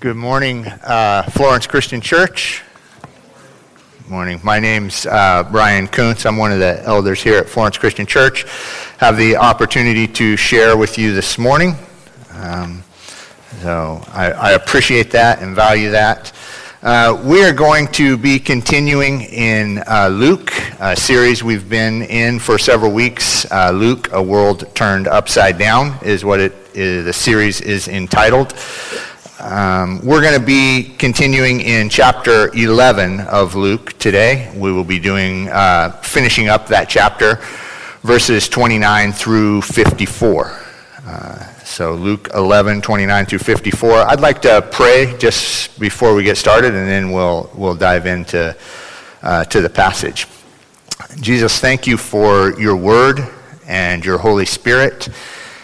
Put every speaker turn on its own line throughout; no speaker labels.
Good morning, uh, Florence Christian Church. Good morning. My name's uh, Brian Kuntz. I'm one of the elders here at Florence Christian Church. Have the opportunity to share with you this morning. Um, so I, I, appreciate that and value that. Uh, we are going to be continuing in uh, Luke, a series we've been in for several weeks. Uh, Luke, A World Turned Upside Down, is what it is, the series is entitled. Um, we're going to be continuing in chapter 11 of Luke today. We will be doing, uh, finishing up that chapter, verses 29 through 54. Uh, so Luke 11, 29 through 54. I'd like to pray just before we get started, and then we'll, we'll dive into uh, to the passage. Jesus, thank you for your word and your Holy Spirit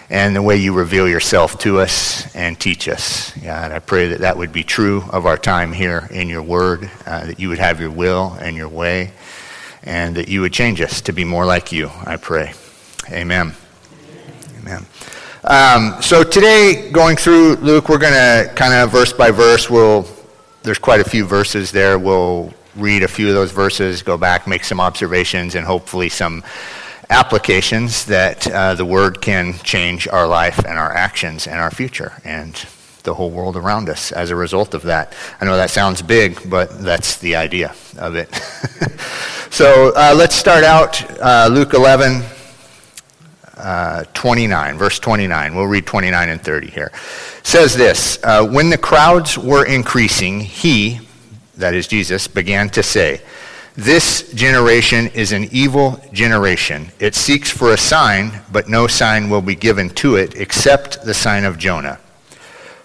and the way you reveal yourself to us and teach us. God, I pray that that would be true of our time here in your word, uh, that you would have your will and your way, and that you would change us to be more like you, I pray. Amen. Amen. Um, so today, going through Luke, we're going to kind of verse by verse, we'll, there's quite a few verses there. We'll read a few of those verses, go back, make some observations, and hopefully some applications that uh, the Word can change our life and our actions and our future and the whole world around us as a result of that. I know that sounds big, but that's the idea of it. so uh, let's start out uh, Luke 11. Uh, 29, verse 29. We'll read 29 and 30 here. says this uh, When the crowds were increasing, he, that is Jesus, began to say, this generation is an evil generation. It seeks for a sign, but no sign will be given to it except the sign of Jonah.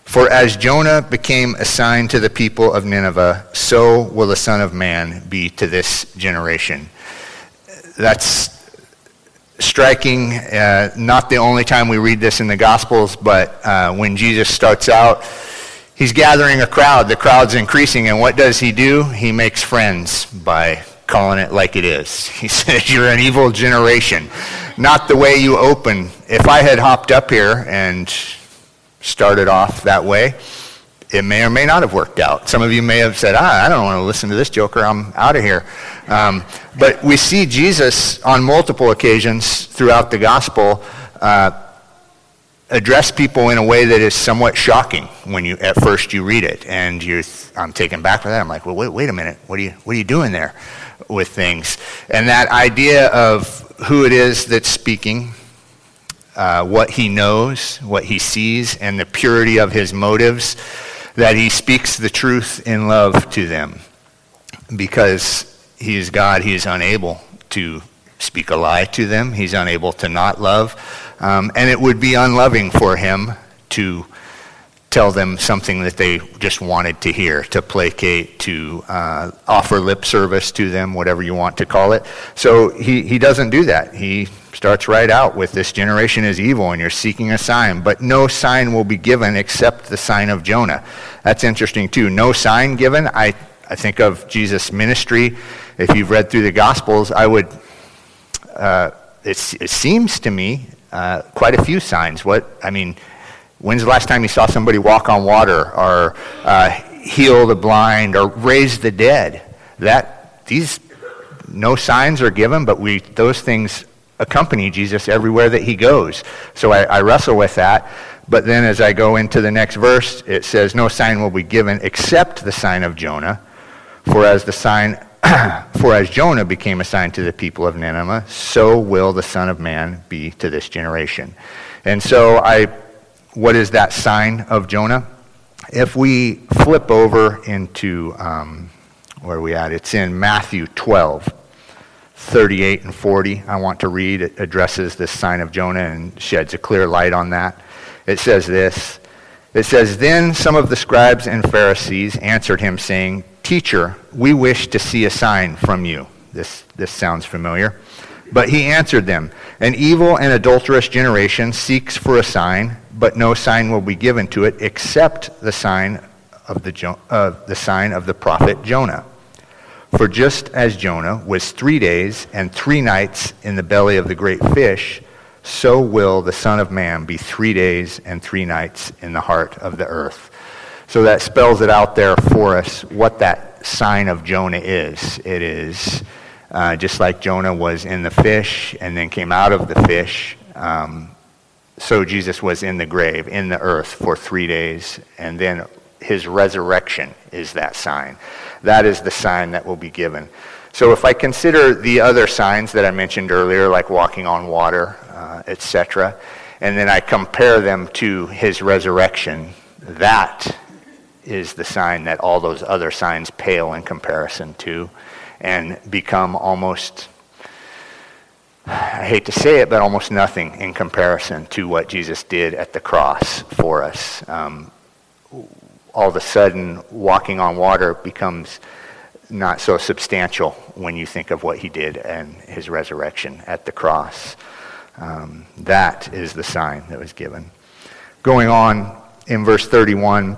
For as Jonah became a sign to the people of Nineveh, so will the Son of Man be to this generation. That's striking. Uh, not the only time we read this in the Gospels, but uh, when Jesus starts out, he's gathering a crowd. The crowd's increasing, and what does he do? He makes friends by calling it like it is. He says, You're an evil generation. Not the way you open. If I had hopped up here and started off that way, it may or may not have worked out. Some of you may have said, ah, I don't want to listen to this joker. I'm out of here. Um, but we see Jesus on multiple occasions throughout the gospel uh, address people in a way that is somewhat shocking when you at first you read it and you I'm taken back by that. I'm like, well, wait, wait a minute. What are you what are you doing there with things? And that idea of who it is that's speaking, uh, what he knows, what he sees, and the purity of his motives, that he speaks the truth in love to them, because he is God. He is unable to speak a lie to them. He's unable to not love. Um, and it would be unloving for him to tell them something that they just wanted to hear, to placate, to uh, offer lip service to them, whatever you want to call it. So he, he doesn't do that. He starts right out with this generation is evil and you're seeking a sign, but no sign will be given except the sign of Jonah. That's interesting too. No sign given. I, I think of Jesus' ministry. If you've read through the Gospels, I would, uh, it, it seems to me, uh, quite a few signs. What, I mean, When's the last time you saw somebody walk on water or uh, heal the blind or raise the dead? That these no signs are given, but we those things accompany Jesus everywhere that he goes. So I, I wrestle with that. But then as I go into the next verse, it says, No sign will be given except the sign of Jonah. For as the sign for as Jonah became a sign to the people of Nineveh, so will the Son of Man be to this generation. And so I what is that sign of Jonah? If we flip over into, um, where are we at? It's in Matthew 12, 38 and 40. I want to read. It addresses this sign of Jonah and sheds a clear light on that. It says this. It says, Then some of the scribes and Pharisees answered him, saying, Teacher, we wish to see a sign from you. This, this sounds familiar. But he answered them, An evil and adulterous generation seeks for a sign but no sign will be given to it except the sign of the, uh, the sign of the prophet Jonah. For just as Jonah was three days and three nights in the belly of the great fish, so will the Son of Man be three days and three nights in the heart of the earth. So that spells it out there for us what that sign of Jonah is. It is uh, just like Jonah was in the fish and then came out of the fish. Um, so Jesus was in the grave, in the earth for three days, and then his resurrection is that sign. That is the sign that will be given. So if I consider the other signs that I mentioned earlier, like walking on water, uh, etc., and then I compare them to his resurrection, that is the sign that all those other signs pale in comparison to and become almost, I hate to say it, but almost nothing in comparison to what Jesus did at the cross for us. Um, all of a sudden, walking on water becomes not so substantial when you think of what he did and his resurrection at the cross. Um, that is the sign that was given. Going on in verse 31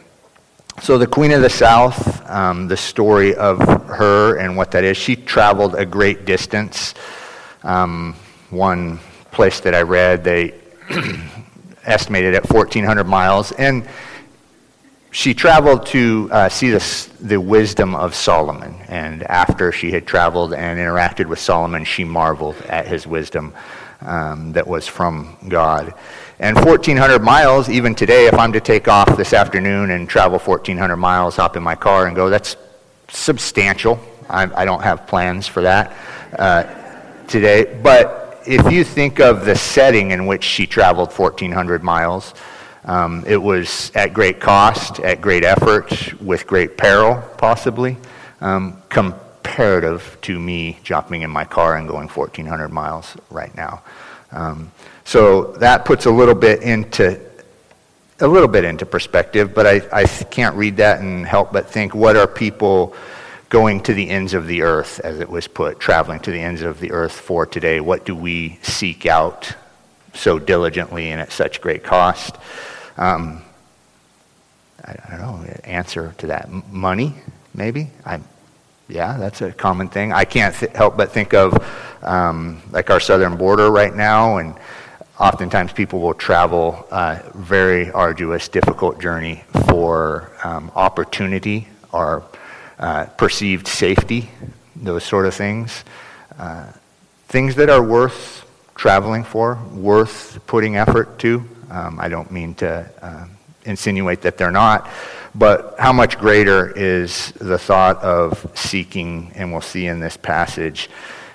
So, the Queen of the South, um, the story of her and what that is, she traveled a great distance. Um, one place that I read, they estimated at 1,400 miles. And she traveled to uh, see the, the wisdom of Solomon. And after she had traveled and interacted with Solomon, she marveled at his wisdom um, that was from God. And 1,400 miles, even today, if I'm to take off this afternoon and travel 1,400 miles, hop in my car and go, that's substantial. I, I don't have plans for that uh, today. But if you think of the setting in which she traveled 1,400 miles, um, it was at great cost, at great effort, with great peril, possibly, um, comparative to me jumping in my car and going 1,400 miles right now. Um, so that puts a little bit into a little bit into perspective, but I, I can't read that and help but think what are people going to the ends of the earth, as it was put, traveling to the ends of the earth for today? What do we seek out so diligently and at such great cost? Um, I, I, don't know, answer to that. Money, maybe? I, yeah, that's a common thing. I can't th- help but think of um, like our southern border right now and oftentimes people will travel a very arduous, difficult journey for um, opportunity or uh, perceived safety, those sort of things. Uh, things that are worth traveling for, worth putting effort to. Um, I don't mean to uh, insinuate that they're not, but how much greater is the thought of seeking, and we'll see in this passage,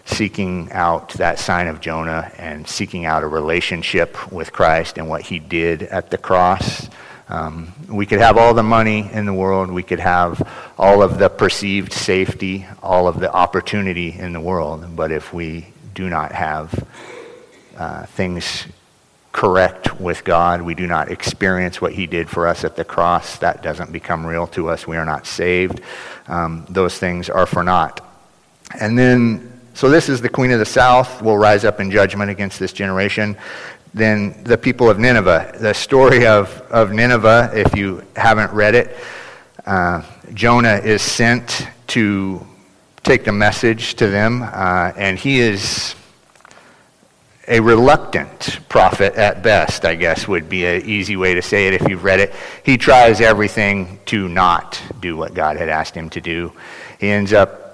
seeking out that sign of Jonah and seeking out a relationship with Christ and what he did at the cross. Um, we could have all the money in the world, we could have all of the perceived safety, all of the opportunity in the world, but if we do not have uh, things correct with God, we do not experience what He did for us at the cross, that doesn't become real to us, we are not saved. Um, those things are for naught. And then so this is the queen of the south will rise up in judgment against this generation. Then the people of Nineveh. The story of, of Nineveh, if you haven't read it, uh, Jonah is sent to take the message to them, uh, and he is a reluctant prophet at best, I guess would be an easy way to say it if you've read it. He tries everything to not do what God had asked him to do. He ends up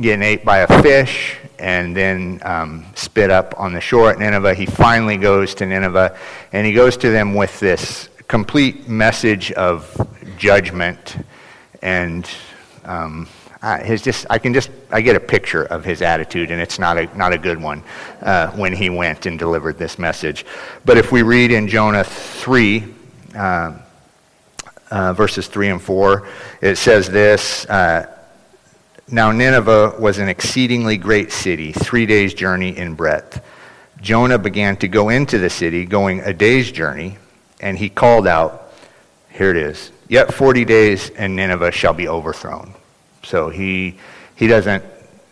getting ate by a fish and then um, spit up on the shore at Nineveh. He finally goes to Nineveh and he goes to them with this complete message of judgment and um, his just I can just I get a picture of his attitude and it's not a not a good one uh, when he went and delivered this message. But if we read in Jonah three. Uh, uh, verses 3 and 4, it says this uh, now, Nineveh was an exceedingly great city, three days' journey in breadth. Jonah began to go into the city, going a day's journey, and he called out, here it is. Yet 40 days and Nineveh shall be overthrown. So he, he doesn't,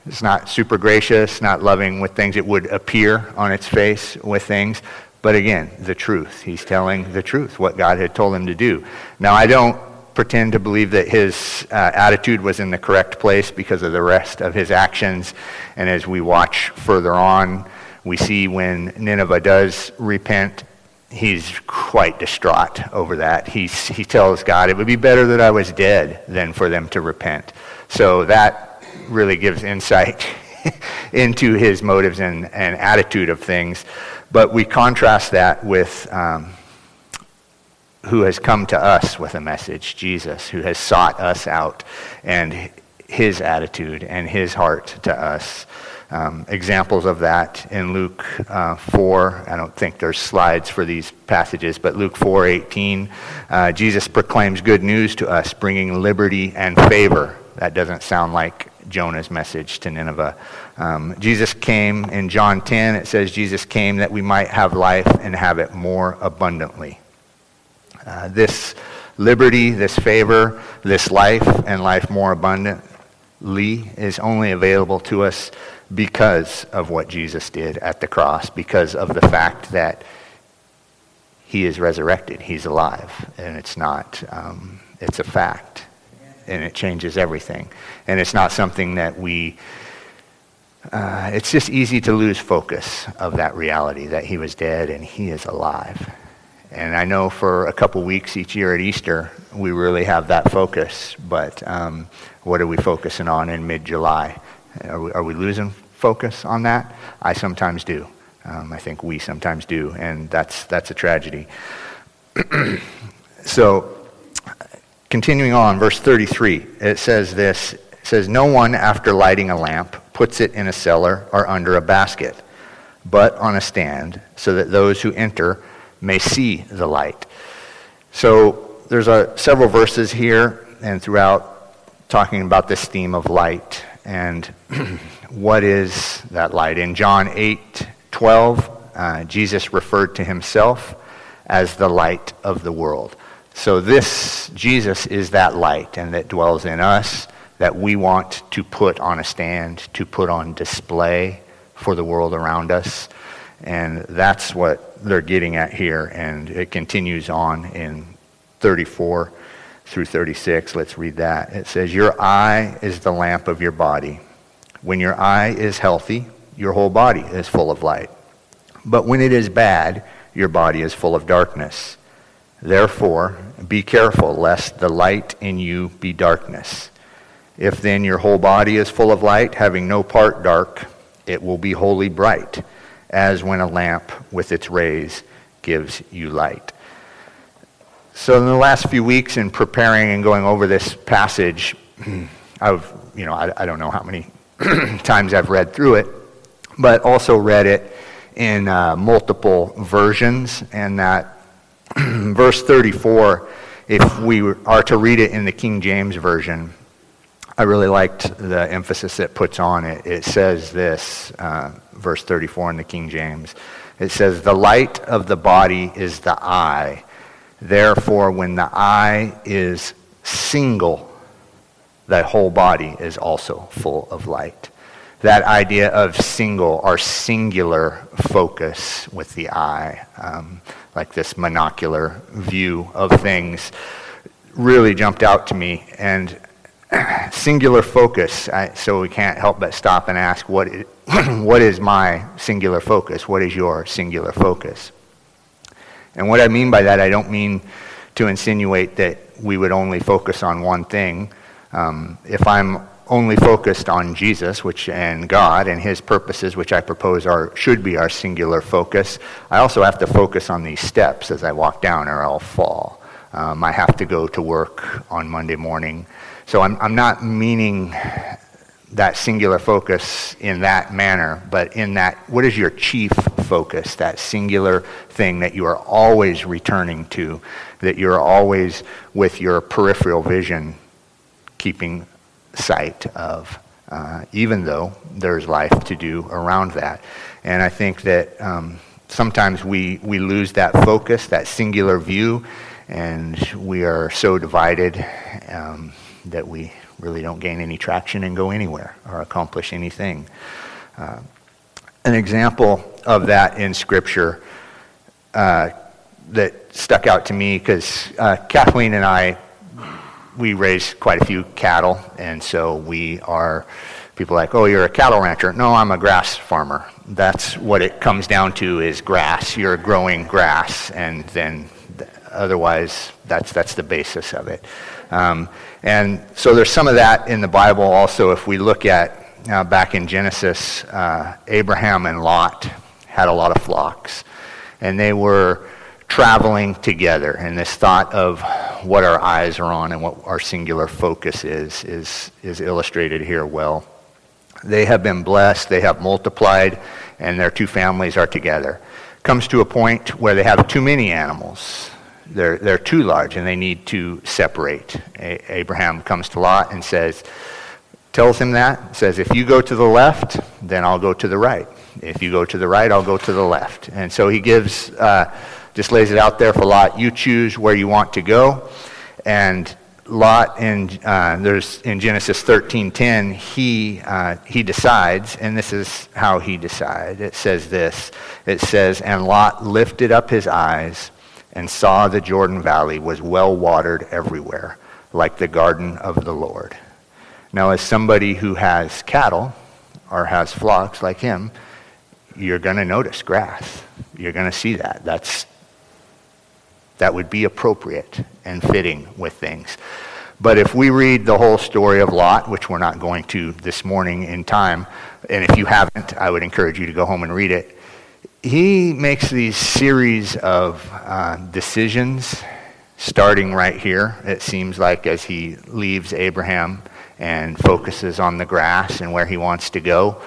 it's not super gracious, not loving with things. It would appear on its face with things. But again, the truth. He's telling the truth, what God had told him to do. Now, I don't pretend to believe that his uh, attitude was in the correct place because of the rest of his actions. And as we watch further on, we see when Nineveh does repent, he's quite distraught over that. He's, he tells God, it would be better that I was dead than for them to repent. So that really gives insight into his motives and, and attitude of things. But we contrast that with um, who has come to us with a message, Jesus, who has sought us out, and his attitude and his heart to us. Um, examples of that in Luke uh, 4. I don't think there's slides for these passages, but Luke 4:18, uh, Jesus proclaims good news to us, bringing liberty and favor. That doesn't sound like Jonah's message to Nineveh. Um, Jesus came in John 10. It says Jesus came that we might have life and have it more abundantly. Uh, this liberty, this favor, this life, and life more abundantly is only available to us because of what Jesus did at the cross, because of the fact that he is resurrected, he's alive, and it's not, um, it's a fact, and it changes everything. And it's not something that we, uh, it's just easy to lose focus of that reality that he was dead and he is alive. And I know for a couple weeks each year at Easter, we really have that focus. But um, what are we focusing on in mid July? Are we, are we losing focus on that? I sometimes do. Um, I think we sometimes do, and that's, that's a tragedy. so, continuing on, verse 33, it says this it says, No one, after lighting a lamp, puts it in a cellar or under a basket, but on a stand, so that those who enter may see the light. So, there's a, several verses here and throughout talking about this theme of light and what is that light? In John 8 12, uh, Jesus referred to himself as the light of the world. So, this, Jesus is that light and that dwells in us that we want to put on a stand, to put on display for the world around us. And that's what they're getting at here. And it continues on in 34 through 36. Let's read that. It says, Your eye is the lamp of your body. When your eye is healthy, your whole body is full of light. But when it is bad, your body is full of darkness. Therefore, be careful lest the light in you be darkness. If then your whole body is full of light, having no part dark, it will be wholly bright, as when a lamp with its rays gives you light. So, in the last few weeks, in preparing and going over this passage, I've, you know, I, I don't know how many times I've read through it, but also read it in uh, multiple versions. And that verse 34, if we are to read it in the King James Version, I really liked the emphasis it puts on it. It says this, uh, verse 34 in the King James. It says, The light of the body is the eye. Therefore, when the eye is single, that whole body is also full of light. That idea of single or singular focus with the eye, um, like this monocular view of things, really jumped out to me. And singular focus, I, so we can't help but stop and ask, what is, what is my singular focus? What is your singular focus? And what I mean by that, I don't mean to insinuate that we would only focus on one thing. Um, if I'm only focused on Jesus, which and God and His purposes, which I propose are should be our singular focus, I also have to focus on these steps as I walk down, or I'll fall. Um, I have to go to work on Monday morning, so I'm, I'm not meaning that singular focus in that manner, but in that, what is your chief focus? That singular thing that you are always returning to, that you're always with your peripheral vision keeping sight of, uh, even though there's life to do around that. And I think that um, sometimes we, we lose that focus, that singular view, and we are so divided um, that we really don't gain any traction and go anywhere or accomplish anything. Uh, an example of that in Scripture uh, that stuck out to me because uh, Kathleen and I, we raise quite a few cattle, and so we are people like, oh, you're a cattle rancher. No, I'm a grass farmer. That's what it comes down to is grass. You're growing grass, and then otherwise, that's, that's the basis of it. Um, and so there's some of that in the Bible also. If we look at uh, back in Genesis, uh, Abraham and Lot had a lot of flocks, and they were traveling together. And this thought of what our eyes are on and what our singular focus is is, is illustrated here well. They have been blessed, they have multiplied, and their two families are together. Comes to a point where they have too many animals. They're, they're too large and they need to separate. A- Abraham comes to Lot and says, tells him that, says, if you go to the left, then I'll go to the right. If you go to the right, I'll go to the left. And so he gives, uh, just lays it out there for Lot. You choose where you want to go. And Lot in uh, there's in Genesis 13:10 he uh, he decides and this is how he decides it says this it says and Lot lifted up his eyes and saw the Jordan valley was well watered everywhere like the garden of the Lord now as somebody who has cattle or has flocks like him you're going to notice grass you're going to see that that's that would be appropriate and fitting with things. But if we read the whole story of Lot, which we're not going to this morning in time, and if you haven't, I would encourage you to go home and read it. He makes these series of uh, decisions starting right here, it seems like, as he leaves Abraham and focuses on the grass and where he wants to go.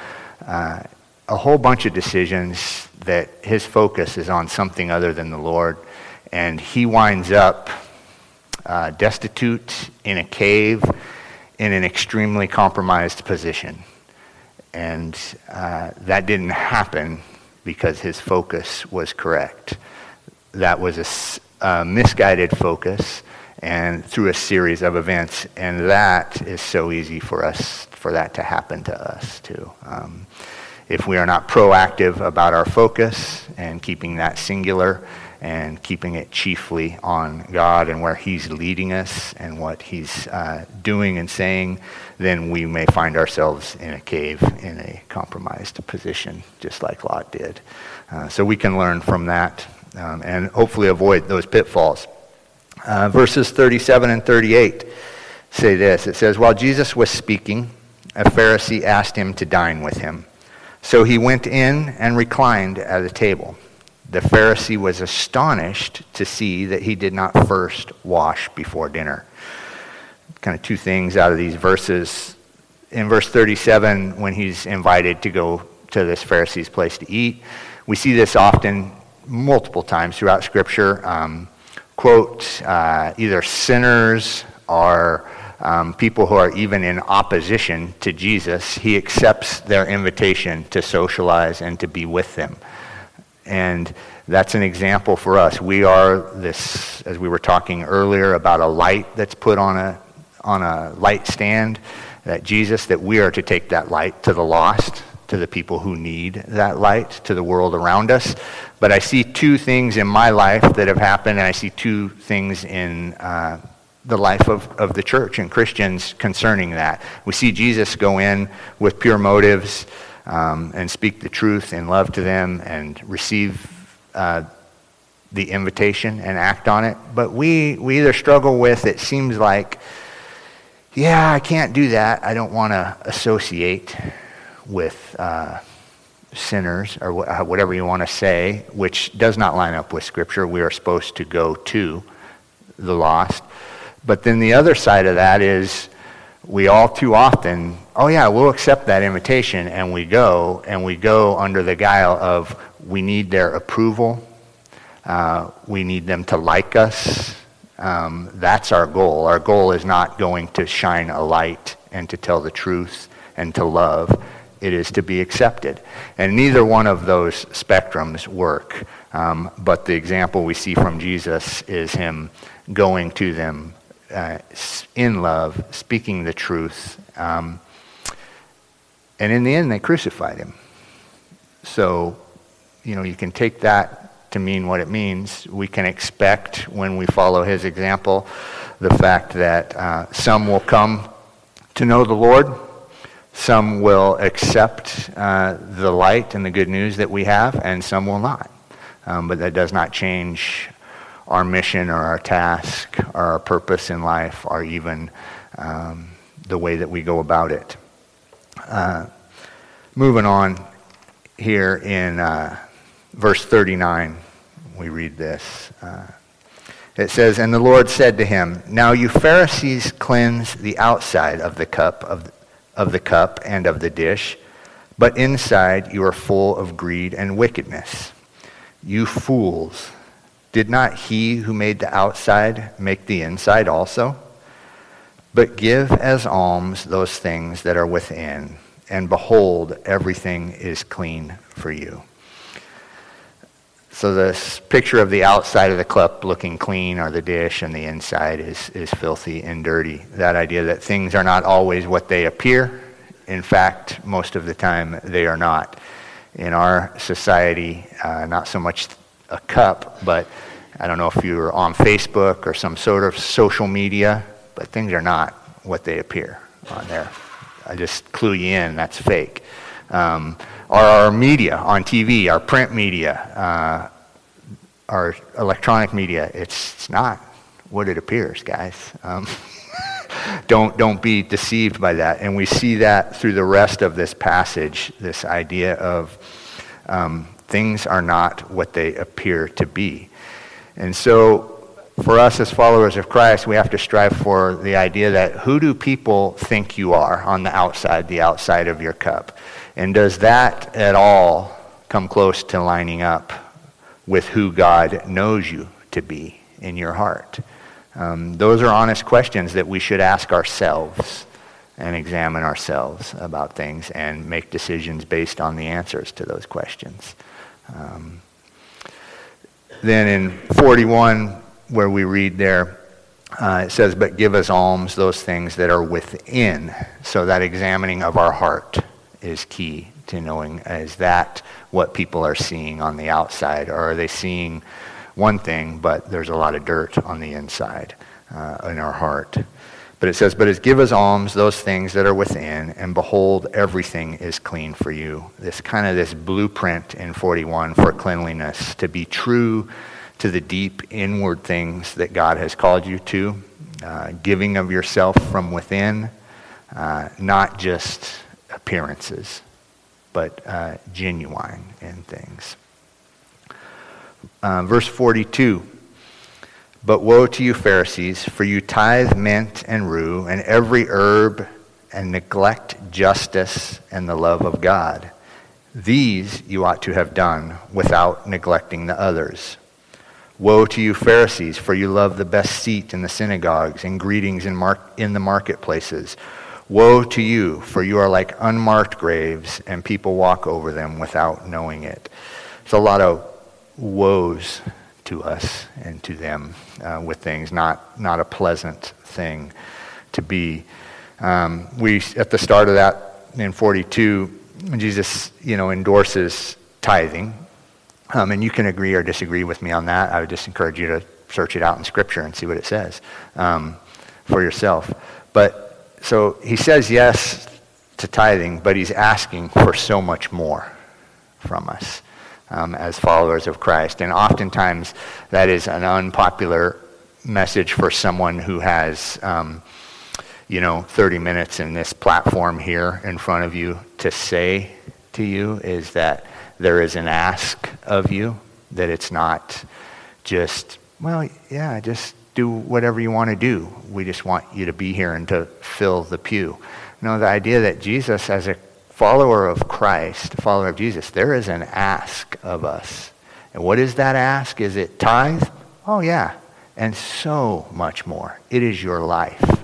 Uh, a whole bunch of decisions that his focus is on something other than the Lord and he winds up uh, destitute in a cave in an extremely compromised position. And uh, that didn't happen because his focus was correct. That was a, a misguided focus and through a series of events. And that is so easy for us, for that to happen to us too. Um, if we are not proactive about our focus and keeping that singular, and keeping it chiefly on God and where He's leading us and what He's uh, doing and saying, then we may find ourselves in a cave in a compromised position, just like Lot did. Uh, so we can learn from that um, and hopefully avoid those pitfalls. Uh, verses 37 and 38 say this it says, While Jesus was speaking, a Pharisee asked him to dine with him. So he went in and reclined at a table. The Pharisee was astonished to see that he did not first wash before dinner. Kind of two things out of these verses. In verse 37, when he's invited to go to this Pharisee's place to eat, we see this often multiple times throughout Scripture. Um, quote, uh, either sinners or um, people who are even in opposition to Jesus, he accepts their invitation to socialize and to be with them. And that's an example for us. We are this, as we were talking earlier about a light that's put on a, on a light stand, that Jesus, that we are to take that light to the lost, to the people who need that light, to the world around us. But I see two things in my life that have happened, and I see two things in uh, the life of, of the church and Christians concerning that. We see Jesus go in with pure motives um, and speak the truth in love to them and receive uh, the invitation and act on it. But we, we either struggle with it seems like, yeah, I can't do that. I don't want to associate with uh, sinners or wh- uh, whatever you want to say, which does not line up with Scripture. We are supposed to go to the lost. But then the other side of that is we all too often, oh yeah, we'll accept that invitation and we go, and we go under the guile of we need their approval, uh, we need them to like us. Um, that's our goal. Our goal is not going to shine a light and to tell the truth and to love. It is to be accepted. And neither one of those spectrums work. Um, but the example we see from Jesus is him going to them uh, in love, speaking the truth. Um, and in the end, they crucified him. So, you know, you can take that to mean what it means. We can expect when we follow his example the fact that uh, some will come to know the Lord, some will accept uh, the light and the good news that we have, and some will not. Um, but that does not change our mission or our task or our purpose in life or even um, the way that we go about it. Uh, moving on here in uh, verse 39, we read this. Uh, it says, And the Lord said to him, Now you Pharisees cleanse the outside of the cup of, of the cup and of the dish, but inside you are full of greed and wickedness. You fools, did not he who made the outside make the inside also? But give as alms those things that are within, and behold, everything is clean for you. So this picture of the outside of the cup looking clean or the dish and the inside is, is filthy and dirty. That idea that things are not always what they appear. In fact, most of the time they are not in our society, uh, not so much a cup, but I don't know if you're on Facebook or some sort of social media, but things are not what they appear on there. I just clue you in, that's fake. Um, or our media on TV, our print media, uh, our electronic media, it's, it's not what it appears, guys. Um, don't, don't be deceived by that. And we see that through the rest of this passage, this idea of um, things are not what they appear to be. And so, for us as followers of Christ, we have to strive for the idea that who do people think you are on the outside, the outside of your cup? And does that at all come close to lining up with who God knows you to be in your heart? Um, those are honest questions that we should ask ourselves and examine ourselves about things and make decisions based on the answers to those questions. Um, then in 41, where we read there, uh, it says, But give us alms those things that are within. So that examining of our heart is key to knowing is that what people are seeing on the outside, or are they seeing one thing, but there's a lot of dirt on the inside uh, in our heart? But it says, But as give us alms those things that are within, and behold, everything is clean for you. This kind of this blueprint in 41 for cleanliness, to be true to the deep inward things that God has called you to, uh, giving of yourself from within, uh, not just appearances, but uh, genuine in things. Uh, verse 42. But woe to you, Pharisees, for you tithe mint and rue and every herb and neglect justice and the love of God. These you ought to have done without neglecting the others. Woe to you, Pharisees, for you love the best seat in the synagogues and greetings in, mar- in the marketplaces. Woe to you, for you are like unmarked graves, and people walk over them without knowing it. It's a lot of woes to us and to them uh, with things, not, not a pleasant thing to be. Um, we, at the start of that in 42, Jesus, you know, endorses tithing. Um, and you can agree or disagree with me on that. I would just encourage you to search it out in Scripture and see what it says um, for yourself. But so he says yes to tithing, but he's asking for so much more from us um, as followers of Christ. And oftentimes that is an unpopular message for someone who has, um, you know, 30 minutes in this platform here in front of you to say to you is that there is an ask of you, that it's not just, well, yeah, just do whatever you want to do. We just want you to be here and to fill the pew. No, the idea that Jesus, as a follower of Christ, a follower of Jesus, there is an ask of us. And what is that ask? Is it tithe? Oh, yeah. And so much more. It is your life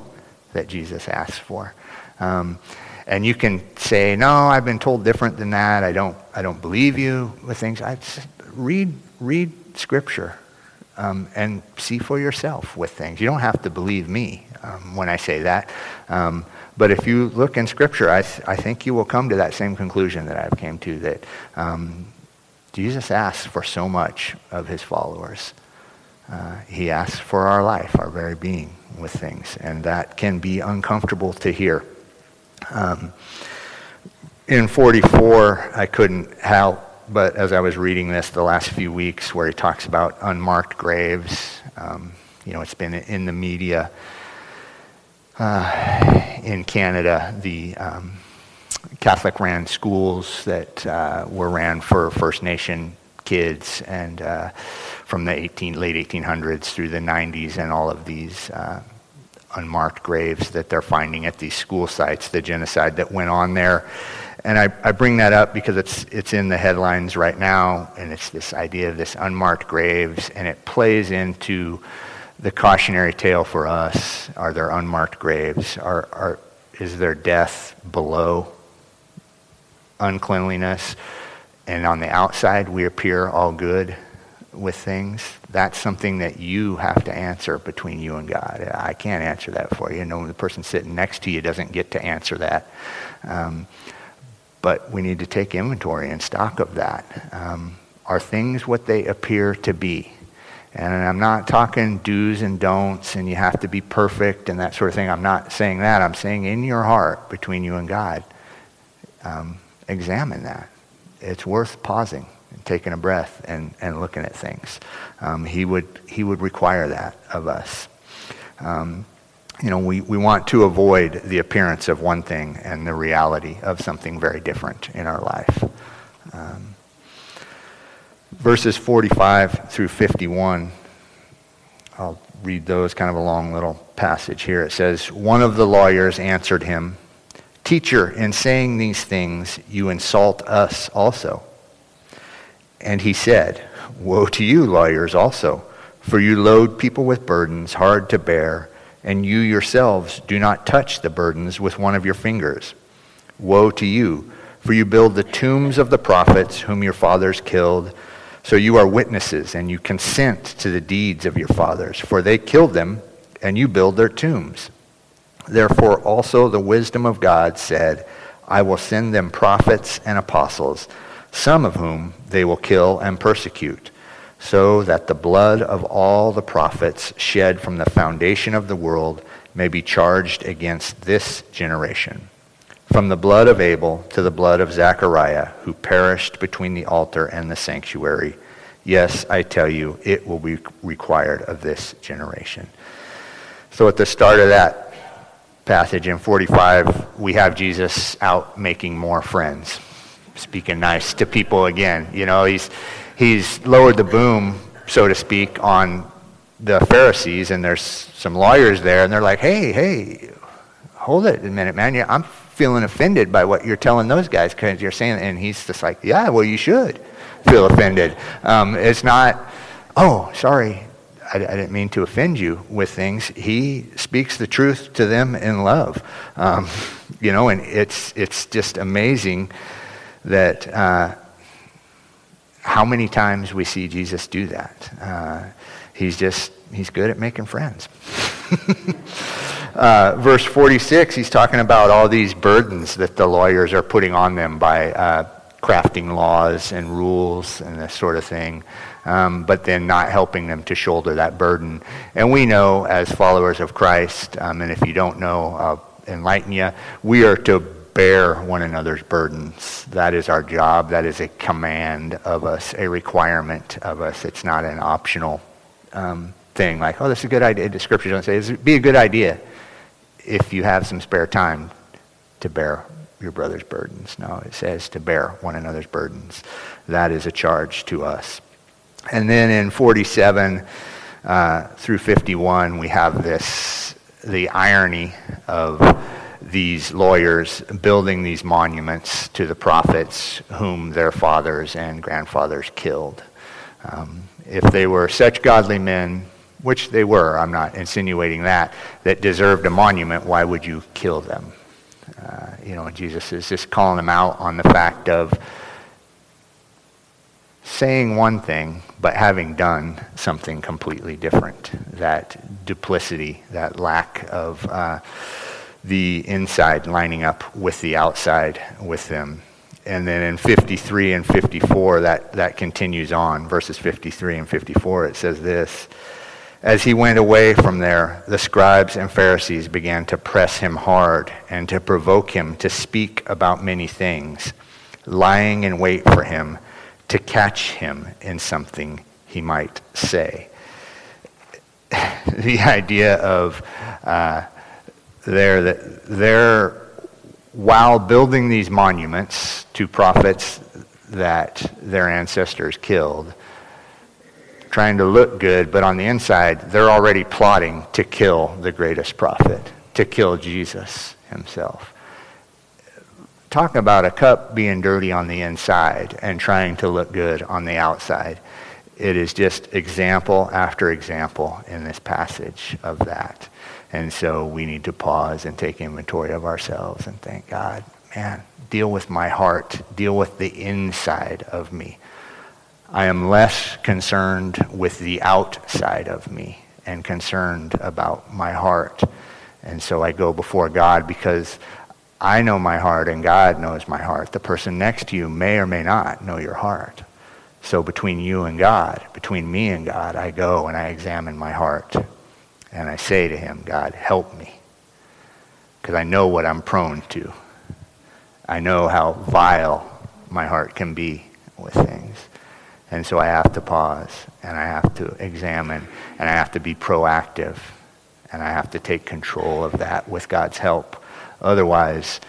that Jesus asks for. Um, and you can say, no, I've been told different than that. I don't, I don't believe you with things. I read, read Scripture. um, and see for yourself with things. You don't have to believe me um, when I say that. Um, but if you look in Scripture, I, th- I think you will come to that same conclusion that I've came to, that um, Jesus asks for so much of his followers. Uh, he asks for our life, our very being with things, and that can be uncomfortable to hear. Um, in 44, I couldn't help but as I was reading this the last few weeks, where he talks about unmarked graves, um, you know, it's been in the media uh, in Canada. The um, Catholic ran schools that uh, were ran for First Nation kids, and uh, from the 18, late 1800s through the 90s, and all of these uh, unmarked graves that they're finding at these school sites, the genocide that went on there. And I, I bring that up because it's, it's in the headlines right now, and it's this idea of this unmarked graves, and it plays into the cautionary tale for us. Are there unmarked graves? Are, are, is there death below uncleanliness? And on the outside, we appear all good with things. That's something that you have to answer between you and God. I can't answer that for you. No, the person sitting next to you doesn't get to answer that. Um, but we need to take inventory and stock of that. Um, are things what they appear to be? And I'm not talking do's and don'ts and you have to be perfect and that sort of thing. I'm not saying that. I'm saying in your heart, between you and God, um, examine that. It's worth pausing and taking a breath and, and looking at things. Um, he, would, he would require that of us. Um, you know, we, we want to avoid the appearance of one thing and the reality of something very different in our life. Um, verses 45 through 51, I'll read those, kind of a long little passage here. It says, One of the lawyers answered him, Teacher, in saying these things, you insult us also. And he said, Woe to you, lawyers, also, for you load people with burdens hard to bear and you yourselves do not touch the burdens with one of your fingers. Woe to you, for you build the tombs of the prophets whom your fathers killed. So you are witnesses, and you consent to the deeds of your fathers, for they killed them, and you build their tombs. Therefore, also the wisdom of God said, I will send them prophets and apostles, some of whom they will kill and persecute so that the blood of all the prophets shed from the foundation of the world may be charged against this generation. From the blood of Abel to the blood of Zechariah, who perished between the altar and the sanctuary. Yes, I tell you, it will be required of this generation. So at the start of that passage in 45, we have Jesus out making more friends, speaking nice to people again. You know, he's he's lowered the boom, so to speak, on the Pharisees, and there's some lawyers there, and they're like, hey, hey, hold it a minute, man. I'm feeling offended by what you're telling those guys because you're saying, and he's just like, yeah, well, you should feel offended. Um, it's not, oh, sorry, I, I, didn't mean to offend you with things. He speaks the truth to them in love. Um, you know, and it's, it's just amazing that. Uh, how many times we see Jesus do that. Uh, he's just, he's good at making friends. uh, verse 46, he's talking about all these burdens that the lawyers are putting on them by uh, crafting laws and rules and this sort of thing, um, but then not helping them to shoulder that burden. And we know as followers of Christ, um, and if you don't know, I'll enlighten you, we are to bear one another's burdens. That is our job. That is a command of us, a requirement of us. It's not an optional um, thing like, oh, this is a good idea. The scripture doesn't say it'd be a good idea if you have some spare time to bear your brother's burdens. No, it says to bear one another's burdens. That is a charge to us. And then in 47 uh, through 51, we have this the irony of these lawyers building these monuments to the prophets whom their fathers and grandfathers killed. Um, if they were such godly men, which they were, I'm not insinuating that, that deserved a monument, why would you kill them? Uh, you know, Jesus is just calling them out on the fact of saying one thing, but having done something completely different. That duplicity, that lack of uh, the inside lining up with the outside with them. And then in 53 and 54, that, that continues on. Verses 53 and 54, it says this As he went away from there, the scribes and Pharisees began to press him hard and to provoke him to speak about many things, lying in wait for him to catch him in something he might say. the idea of uh, there that there, while building these monuments to prophets that their ancestors killed, trying to look good, but on the inside, they're already plotting to kill the greatest prophet, to kill Jesus himself talk about a cup being dirty on the inside and trying to look good on the outside. It is just example after example in this passage of that. And so we need to pause and take inventory of ourselves and thank God, man, deal with my heart, deal with the inside of me. I am less concerned with the outside of me and concerned about my heart. And so I go before God because I know my heart and God knows my heart. The person next to you may or may not know your heart. So between you and God, between me and God, I go and I examine my heart. And I say to him, God, help me. Because I know what I'm prone to. I know how vile my heart can be with things. And so I have to pause and I have to examine and I have to be proactive and I have to take control of that with God's help. Otherwise,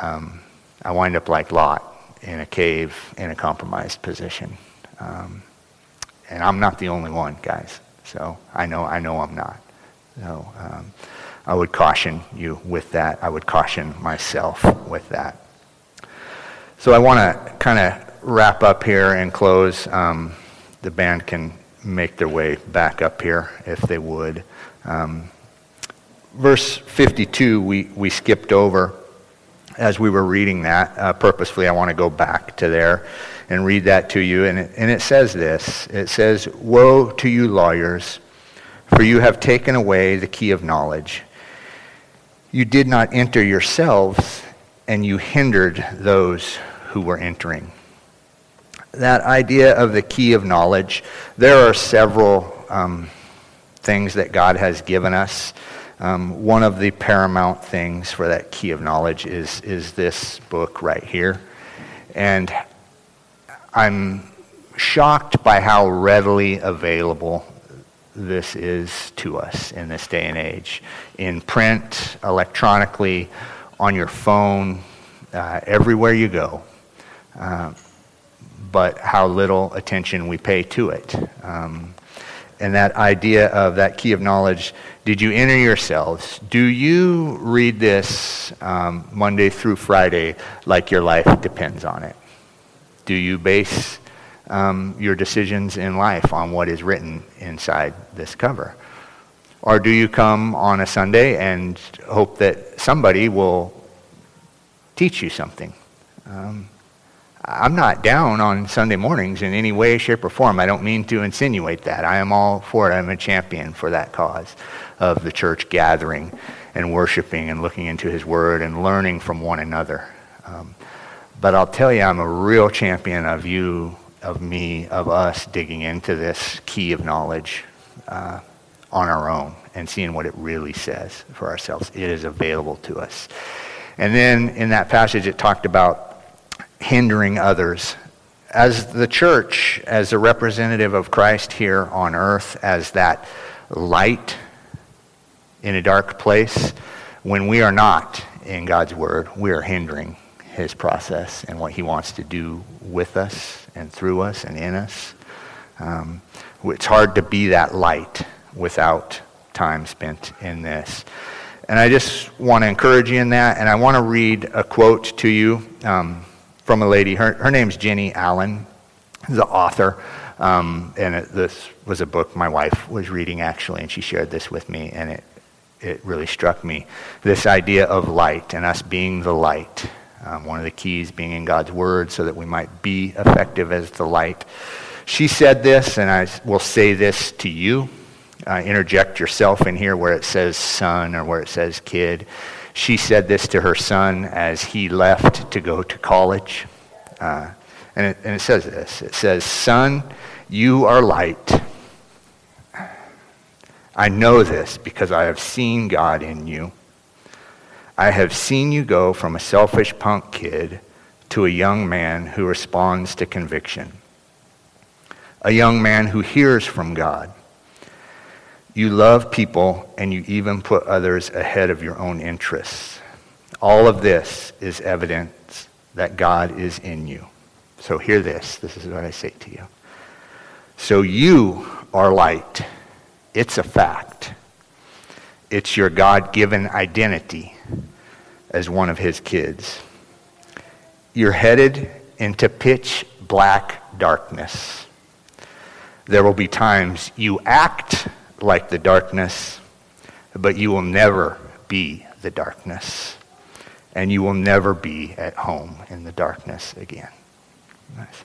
um, I wind up like Lot in a cave in a compromised position. Um, and I'm not the only one, guys. So I know, I know I'm not. So um, I would caution you with that. I would caution myself with that. So I want to kind of wrap up here and close. Um, the band can make their way back up here if they would. Um, verse 52, we, we skipped over as we were reading that. Uh, purposefully, I want to go back to there and read that to you. And it, and it says this It says, Woe to you, lawyers, for you have taken away the key of knowledge. You did not enter yourselves, and you hindered those who were entering. That idea of the key of knowledge, there are several um, things that God has given us um, one of the paramount things for that key of knowledge is, is this book right here. And I'm shocked by how readily available this is to us in this day and age. In print, electronically, on your phone, uh, everywhere you go. Uh, but how little attention we pay to it. Um, and that idea of that key of knowledge did you enter yourselves? Do you read this um, Monday through Friday like your life depends on it? Do you base um, your decisions in life on what is written inside this cover? Or do you come on a Sunday and hope that somebody will teach you something? Um, I'm not down on Sunday mornings in any way, shape, or form. I don't mean to insinuate that. I am all for it. I'm a champion for that cause of the church gathering and worshiping and looking into His Word and learning from one another. Um, but I'll tell you, I'm a real champion of you, of me, of us digging into this key of knowledge uh, on our own and seeing what it really says for ourselves. It is available to us. And then in that passage, it talked about hindering others. As the church, as a representative of Christ here on earth, as that light in a dark place, when we are not in God's Word, we are hindering His process and what He wants to do with us and through us and in us. Um, it's hard to be that light without time spent in this. And I just want to encourage you in that, and I want to read a quote to you. Um, from a lady. Her, her name's Jennie Allen, the author. Um, and it, this was a book my wife was reading actually, and she shared this with me, and it, it really struck me. This idea of light and us being the light. Um, one of the keys being in God's Word so that we might be effective as the light. She said this, and I will say this to you. Uh, interject yourself in here where it says son or where it says kid. She said this to her son as he left to go to college. Uh, and, it, and it says this it says, Son, you are light. I know this because I have seen God in you. I have seen you go from a selfish punk kid to a young man who responds to conviction, a young man who hears from God. You love people and you even put others ahead of your own interests. All of this is evidence that God is in you. So hear this. This is what I say to you. So you are light. It's a fact. It's your God given identity as one of his kids. You're headed into pitch black darkness. There will be times you act like the darkness, but you will never be the darkness. And you will never be at home in the darkness again. Nice.